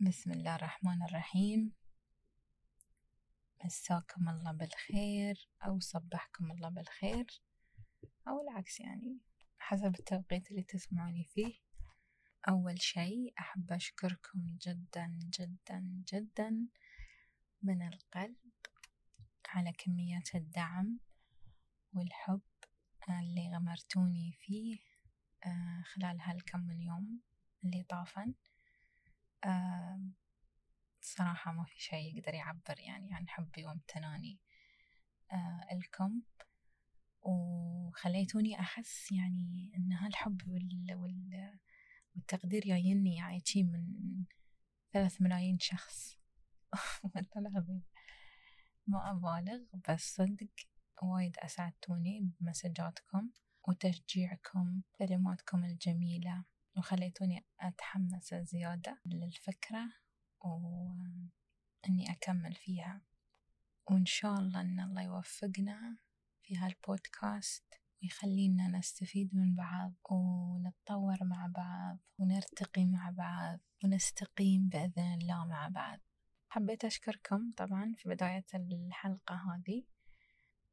بسم الله الرحمن الرحيم. مساكم الله بالخير أو صبحكم الله بالخير أو العكس يعني حسب التوقيت اللي تسمعوني فيه. أول شي أحب أشكركم جدا جدا جدا من القلب على كمية الدعم والحب اللي غمرتوني فيه آه، خلال هالكم من يوم اللي طافن. صراحة ما في شي يقدر يعبر يعني عن حبي وامتناني آه، لكم وخليتوني أحس يعني إن هالحب وال... وال... والتقدير جايني يعني من ثلاث ملايين شخص. والله العظيم. ما أبالغ بس صدق وايد أسعدتوني بمسجاتكم وتشجيعكم كلماتكم الجميلة. وخليتوني أتحمس زيادة للفكرة وإني أكمل فيها. وإن شاء الله إن الله يوفقنا في هالبودكاست ويخلينا نستفيد من بعض ونتطور مع بعض ونرتقي مع بعض ونستقيم بإذن الله مع بعض. حبيت أشكركم طبعا في بداية الحلقة هذه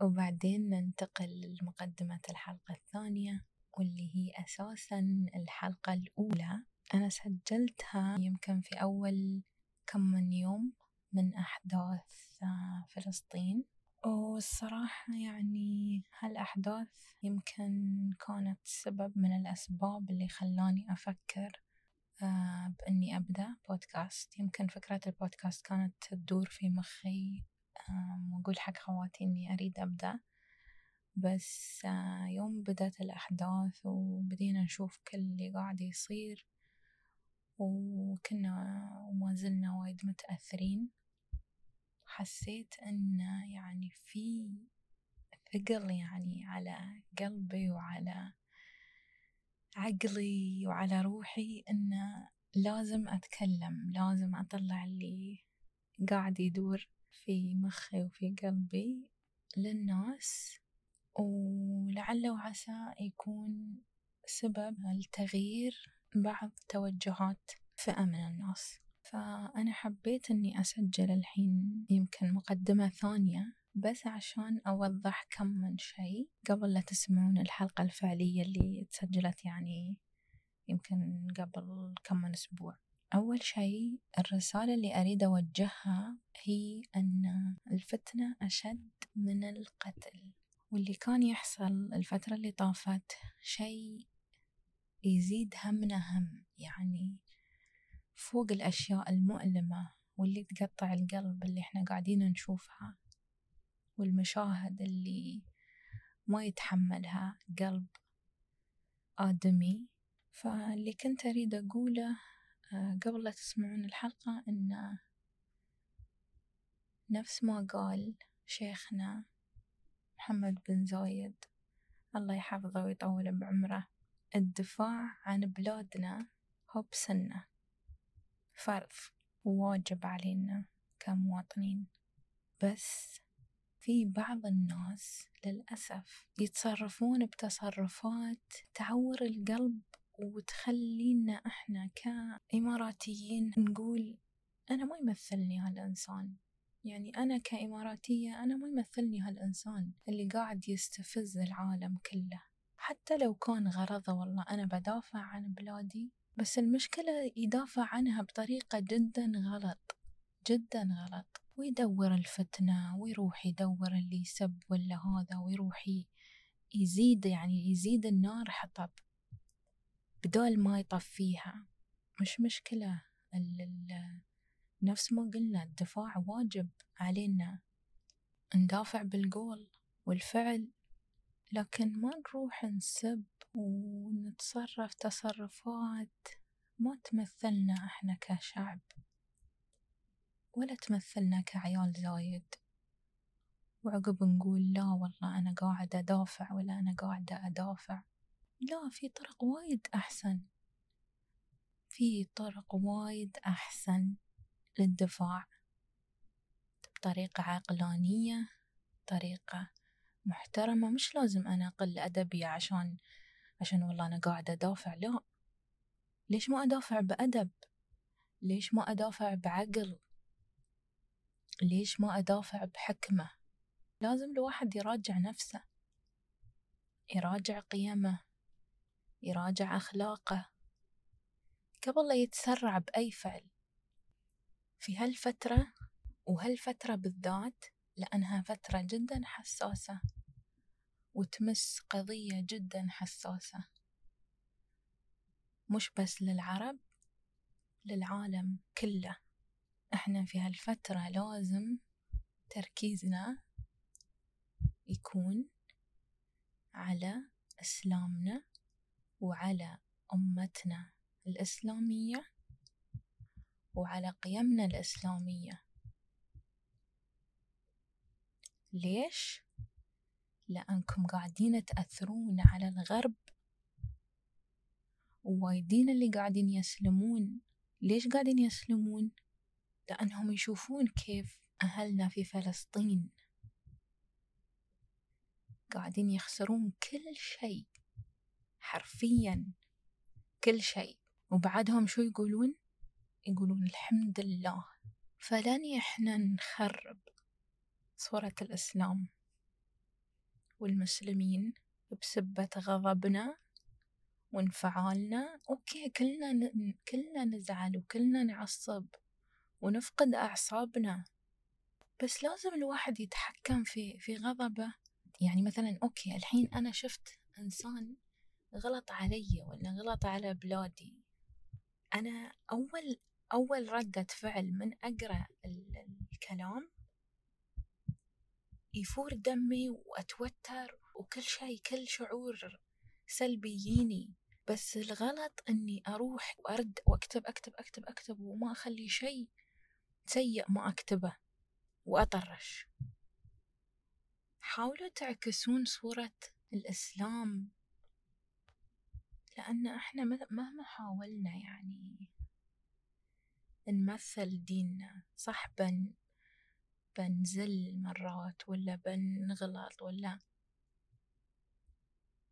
وبعدين ننتقل لمقدمة الحلقة الثانية. واللي هي أساسا الحلقة الأولى. أنا سجلتها يمكن في أول كم من يوم من أحداث آه، فلسطين. والصراحة يعني هالأحداث يمكن كانت سبب من الأسباب اللي خلاني أفكر آه، بإني أبدأ بودكاست يمكن فكرة البودكاست كانت تدور في مخي وأقول حق خواتي إني أريد أبدأ. بس يوم بدأت الأحداث وبدينا نشوف كل اللي قاعد يصير وكنا وما زلنا وايد متأثرين. حسيت إن يعني في ثقل يعني على قلبي وعلى عقلي وعلى روحي إن لازم أتكلم لازم أطلع اللي قاعد يدور في مخي وفي قلبي للناس. ولعل وعسى يكون سبب لتغيير بعض توجهات فئة من الناس. فأنا حبيت أني أسجل الحين يمكن مقدمة ثانية بس عشان أوضح كم من شيء قبل لا تسمعون الحلقة الفعلية اللي تسجلت يعني يمكن قبل كم من أسبوع. أول شيء الرسالة اللي أريد أوجهها هي أن الفتنة أشد من القتل. واللي كان يحصل الفترة اللي طافت شيء يزيد همنا هم يعني فوق الأشياء المؤلمة واللي تقطع القلب اللي إحنا قاعدين نشوفها والمشاهد اللي ما يتحملها قلب آدمي. فاللي كنت أريد أقوله آه، قبل لا تسمعون الحلقة إن نفس ما قال شيخنا محمد بن زايد. الله يحفظه ويطول بعمره. الدفاع عن بلادنا هو بسنة. فرض وواجب علينا كمواطنين. بس في بعض الناس للأسف يتصرفون بتصرفات تعور القلب وتخلينا إحنا كإماراتيين نقول أنا ما يمثلني هالإنسان يعني أنا كإماراتية أنا ما يمثلني هالإنسان اللي قاعد يستفز العالم كله. حتى لو كان غرضه والله أنا بدافع عن بلادي بس المشكلة يدافع عنها بطريقة جدا غلط جدا غلط. ويدور الفتنة ويروح يدور اللي يسب ولا هذا ويروح يزيد يعني يزيد النار حطب. بدال ما يطفيها. مش مشكلة نفس ما قلنا الدفاع واجب علينا ندافع بالقول والفعل لكن ما نروح نسب ونتصرف تصرفات ما تمثلنا إحنا كشعب ولا تمثلنا كعيال زايد. وعقب نقول لا والله أنا قاعدة أدافع ولا أنا قاعدة أدافع. لا في طرق وايد أحسن. في طرق وايد أحسن. للدفاع بطريقة عقلانية طريقة محترمة. مش لازم أنا أقل أدبي عشان عشان والله أنا قاعدة أدافع لا. ليش ما أدافع بأدب؟ ليش ما أدافع بعقل؟ ليش ما أدافع بحكمة؟ لازم الواحد يراجع نفسه يراجع قيمه يراجع أخلاقه. قبل لا يتسرع بأي فعل. في هالفترة وهالفترة بالذات لأنها فترة جدا حساسة وتمس قضية جدا حساسة. مش بس للعرب للعالم كله. إحنا في هالفترة لازم تركيزنا يكون على إسلامنا وعلى أمتنا الإسلامية. وعلى قيمنا الإسلامية. ليش؟ لأنكم قاعدين تأثرون على الغرب. ووايدين اللي قاعدين يسلمون. ليش قاعدين يسلمون؟ لأنهم يشوفون كيف أهلنا في فلسطين. قاعدين يخسرون كل شيء. حرفيا. كل شيء. وبعدهم شو يقولون؟ يقولون الحمد لله. فلن إحنا نخرب صورة الإسلام والمسلمين بسبة غضبنا وانفعالنا. okay كلنا ن... كلنا نزعل وكلنا نعصب ونفقد أعصابنا. بس لازم الواحد يتحكم في في غضبه. يعني مثلا okay الحين أنا شفت إنسان غلط علي ولا غلط على بلادي. أنا أول أول ردة فعل من أقرأ الكلام يفور دمي وأتوتر وكل شيء كل شعور سلبي يجيني. بس الغلط أني أروح وأرد وأكتب أكتب أكتب أكتب وما أخلي شيء سيء ما أكتبه وأطرش. حاولوا تعكسون صورة الإسلام لأن إحنا مهما حاولنا يعني نمثل ديننا صح؟ بن بنزل مرات ولا بنغلط ولا.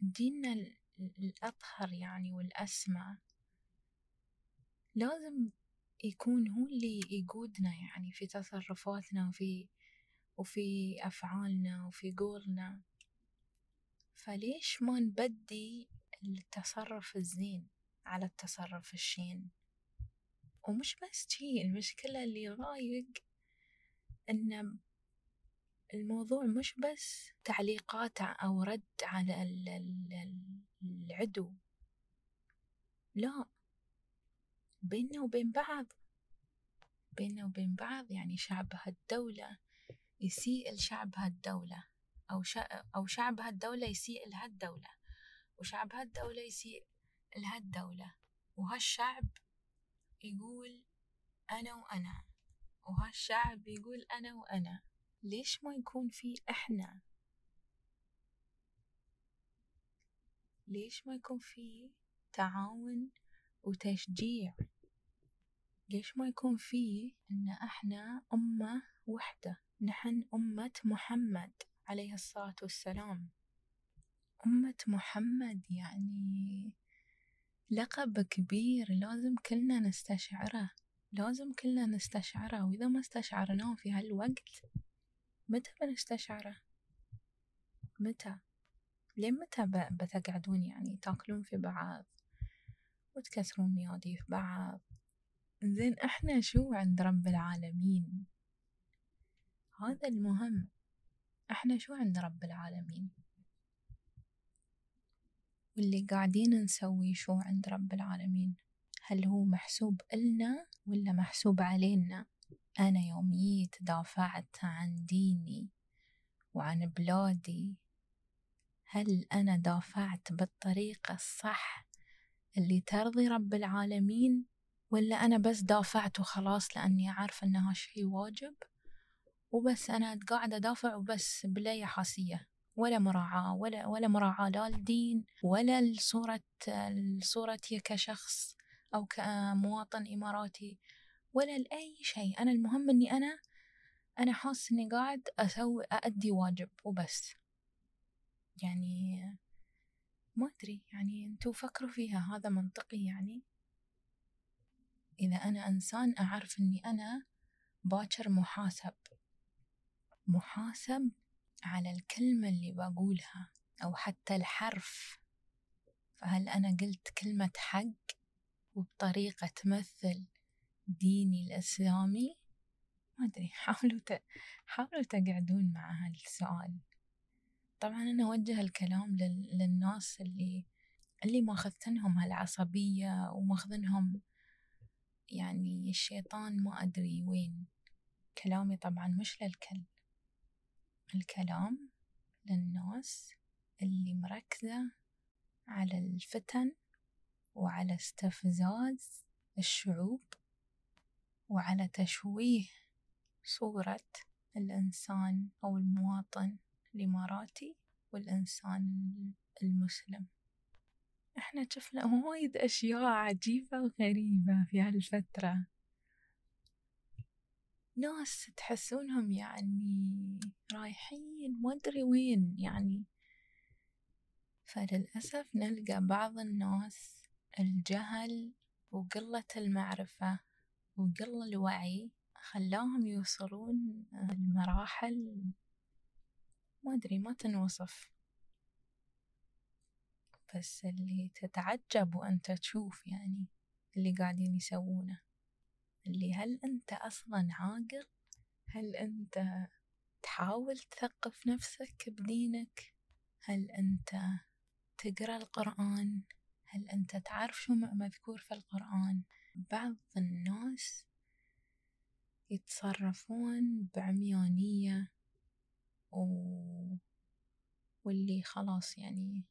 ديننا الأطهر يعني والأسمى. لازم يكون هو اللي يقودنا يعني في تصرفاتنا وفي وفي أفعالنا وفي قولنا. فليش ما نبدي التصرف الزين على التصرف الشين؟ ومش بس شي المشكلة اللي ضايق إن الموضوع مش بس تعليقات أو رد على العدو. لا. بيننا وبين بعض. بيننا وبين بعض يعني شعب هالدولة يسيء لشعب هالدولة أو, أو شعب هالدولة يسيء لهالدولة وشعب هالدولة يسيء لهالدولة وهالشعب يقول أنا وأنا وهالشعب يقول أنا وأنا ليش ما يكون في إحنا؟ ليش ما يكون في تعاون وتشجيع؟ ليش ما يكون في إن إحنا أمة وحدة نحن أمة محمد عليه الصلاة والسلام؟ أمة محمد يعني لقب كبير لازم كلنا نستشعره لازم كلنا نستشعره وإذا ما استشعرناه في هالوقت متى بنستشعره؟ متى؟ لين متى بتقعدون يعني تاكلون في بعض وتكسرون ميادي في بعض؟ زين إحنا شو عند رب العالمين؟ هذا المهم. إحنا شو عند رب العالمين؟ واللي قاعدين نسوي شو عند رب العالمين؟ هل هو محسوب إلنا ولا محسوب علينا؟ أنا يوم جيت دافعت عن ديني وعن بلادي. هل أنا دافعت بالطريقة الصح اللي ترضي رب العالمين ولا أنا بس دافعت وخلاص لأني عارفة إنها شي واجب؟ وبس أنا قاعدة أدافع وبس بلا يحاسية. ولا مراعاة ولا ولا مراعاة لا الدين ولا لصورة صورتي كشخص أو كمواطن إماراتي ولا لأي شيء. أنا المهم إني أنا أنا حاس إني قاعد أسوي أأدي واجب وبس. يعني ما أدري يعني أنتوا فكروا فيها هذا منطقي يعني. إذا أنا إنسان أعرف أني أنا باكر محاسب. محاسب على الكلمة اللي بقولها أو حتى الحرف. فهل أنا قلت كلمة حق وبطريقة تمثل ديني الإسلامي؟ ما أدري. حاولوا ت... حاولوا تقعدون مع هالسؤال. طبعا أنا أوجه الكلام لل... للناس اللي اللي ماخذتنهم هالعصبية وماخذنهم يعني الشيطان ما أدري وين. كلامي طبعا مش للكل الكلام للناس اللي مركزة على الفتن وعلى استفزاز الشعوب وعلى تشويه صورة الإنسان أو المواطن الإماراتي والإنسان المسلم. إحنا شفنا وايد أشياء عجيبة وغريبة في هالفترة. ناس تحسونهم يعني رايحين ما أدري وين يعني. فللأسف نلقى بعض الناس الجهل وقلة المعرفة وقل الوعي خلاهم يوصلون لمراحل ما أدري ما تنوصف. بس اللي تتعجب وأنت تشوف يعني اللي قاعدين يسوونه. اللي هل أنت أصلا عاقل؟ هل أنت تحاول تثقف نفسك بدينك؟ هل أنت تقرأ القرآن؟ هل أنت تعرف شو مذكور في القرآن؟ بعض الناس يتصرفون بعميانية و... واللي خلاص يعني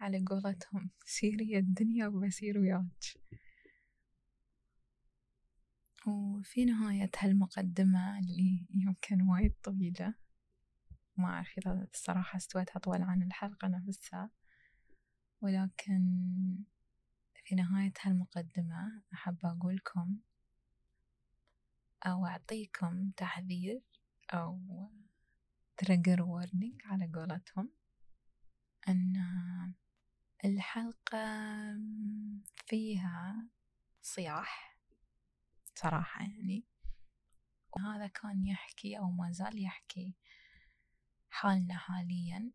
على قولتهم سيري الدنيا وبسير وياك. وفي نهاية هالمقدمة اللي يمكن وايد طويلة؟ ما أعرف إذا الصراحة استويت أطول عن الحلقة نفسها ولكن في نهاية هالمقدمة أحب أقولكم أو أعطيكم تحذير أو trigger warning على قولتهم أن الحلقة فيها صياح. صراحة يعني. وهذا كان يحكي أو ما زال يحكي حالنا حاليا.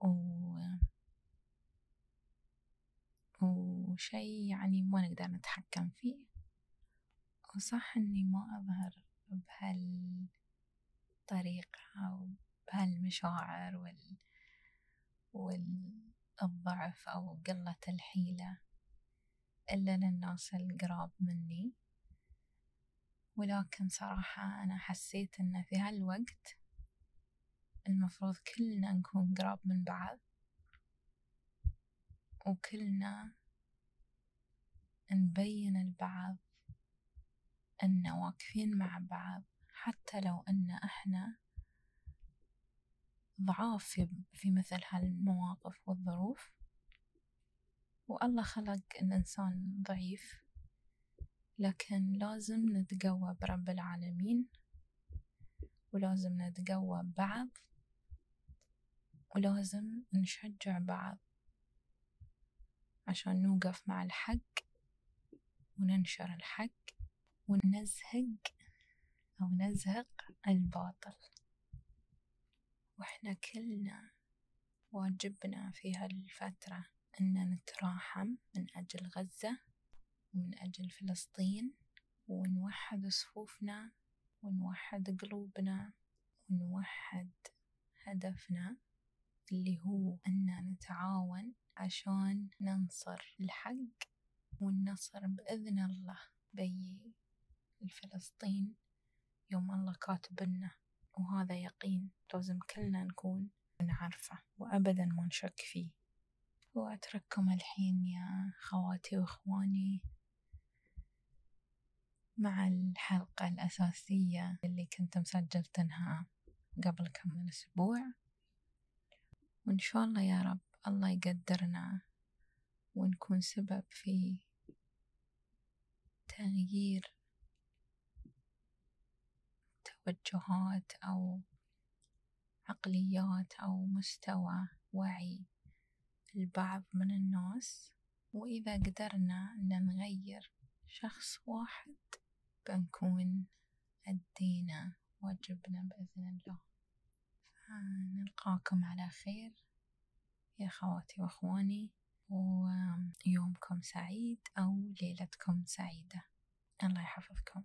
و وشي يعني ما نقدر نتحكم فيه. وصح إني ما أظهر بهالطريقة أو بهالمشاعر وال والضعف أو قلة الحيلة إلا للناس القراب مني. ولكن صراحة أنا حسيت إن في هالوقت المفروض كلنا نكون قراب من بعض وكلنا نبين البعض أن واقفين مع بعض حتى لو أن إحنا ضعاف في مثل هالمواقف والظروف. والله خلق الإنسان ضعيف. لكن لازم نتقوى برب العالمين ولازم نتقوى ببعض ولازم نشجع بعض عشان نوقف مع الحق وننشر الحق ونزهق أو نزهق الباطل. وإحنا كلنا واجبنا في هالفترة أن نتراحم من أجل غزة. ومن أجل فلسطين ونوحد صفوفنا ونوحد قلوبنا ونوحد هدفنا اللي هو أن نتعاون عشان ننصر الحق والنصر بإذن الله. بي الفلسطين يوم الله كاتب لنا وهذا يقين لازم كلنا نكون نعرفه وأبدا ما نشك فيه. وأترككم الحين يا خواتي وإخواني. مع الحلقة الأساسية اللي كنت مسجلتنها قبل كم من أسبوع. وإن شاء الله يا رب الله يقدرنا ونكون سبب في تغيير توجهات أو عقليات أو مستوى وعي البعض من الناس. وإذا قدرنا أن نغير شخص واحد بنكون أدينا واجبنا بإذن الله. فنلقاكم على خير. يا خواتي وأخواني ويومكم سعيد أو ليلتكم سعيدة. الله يحفظكم.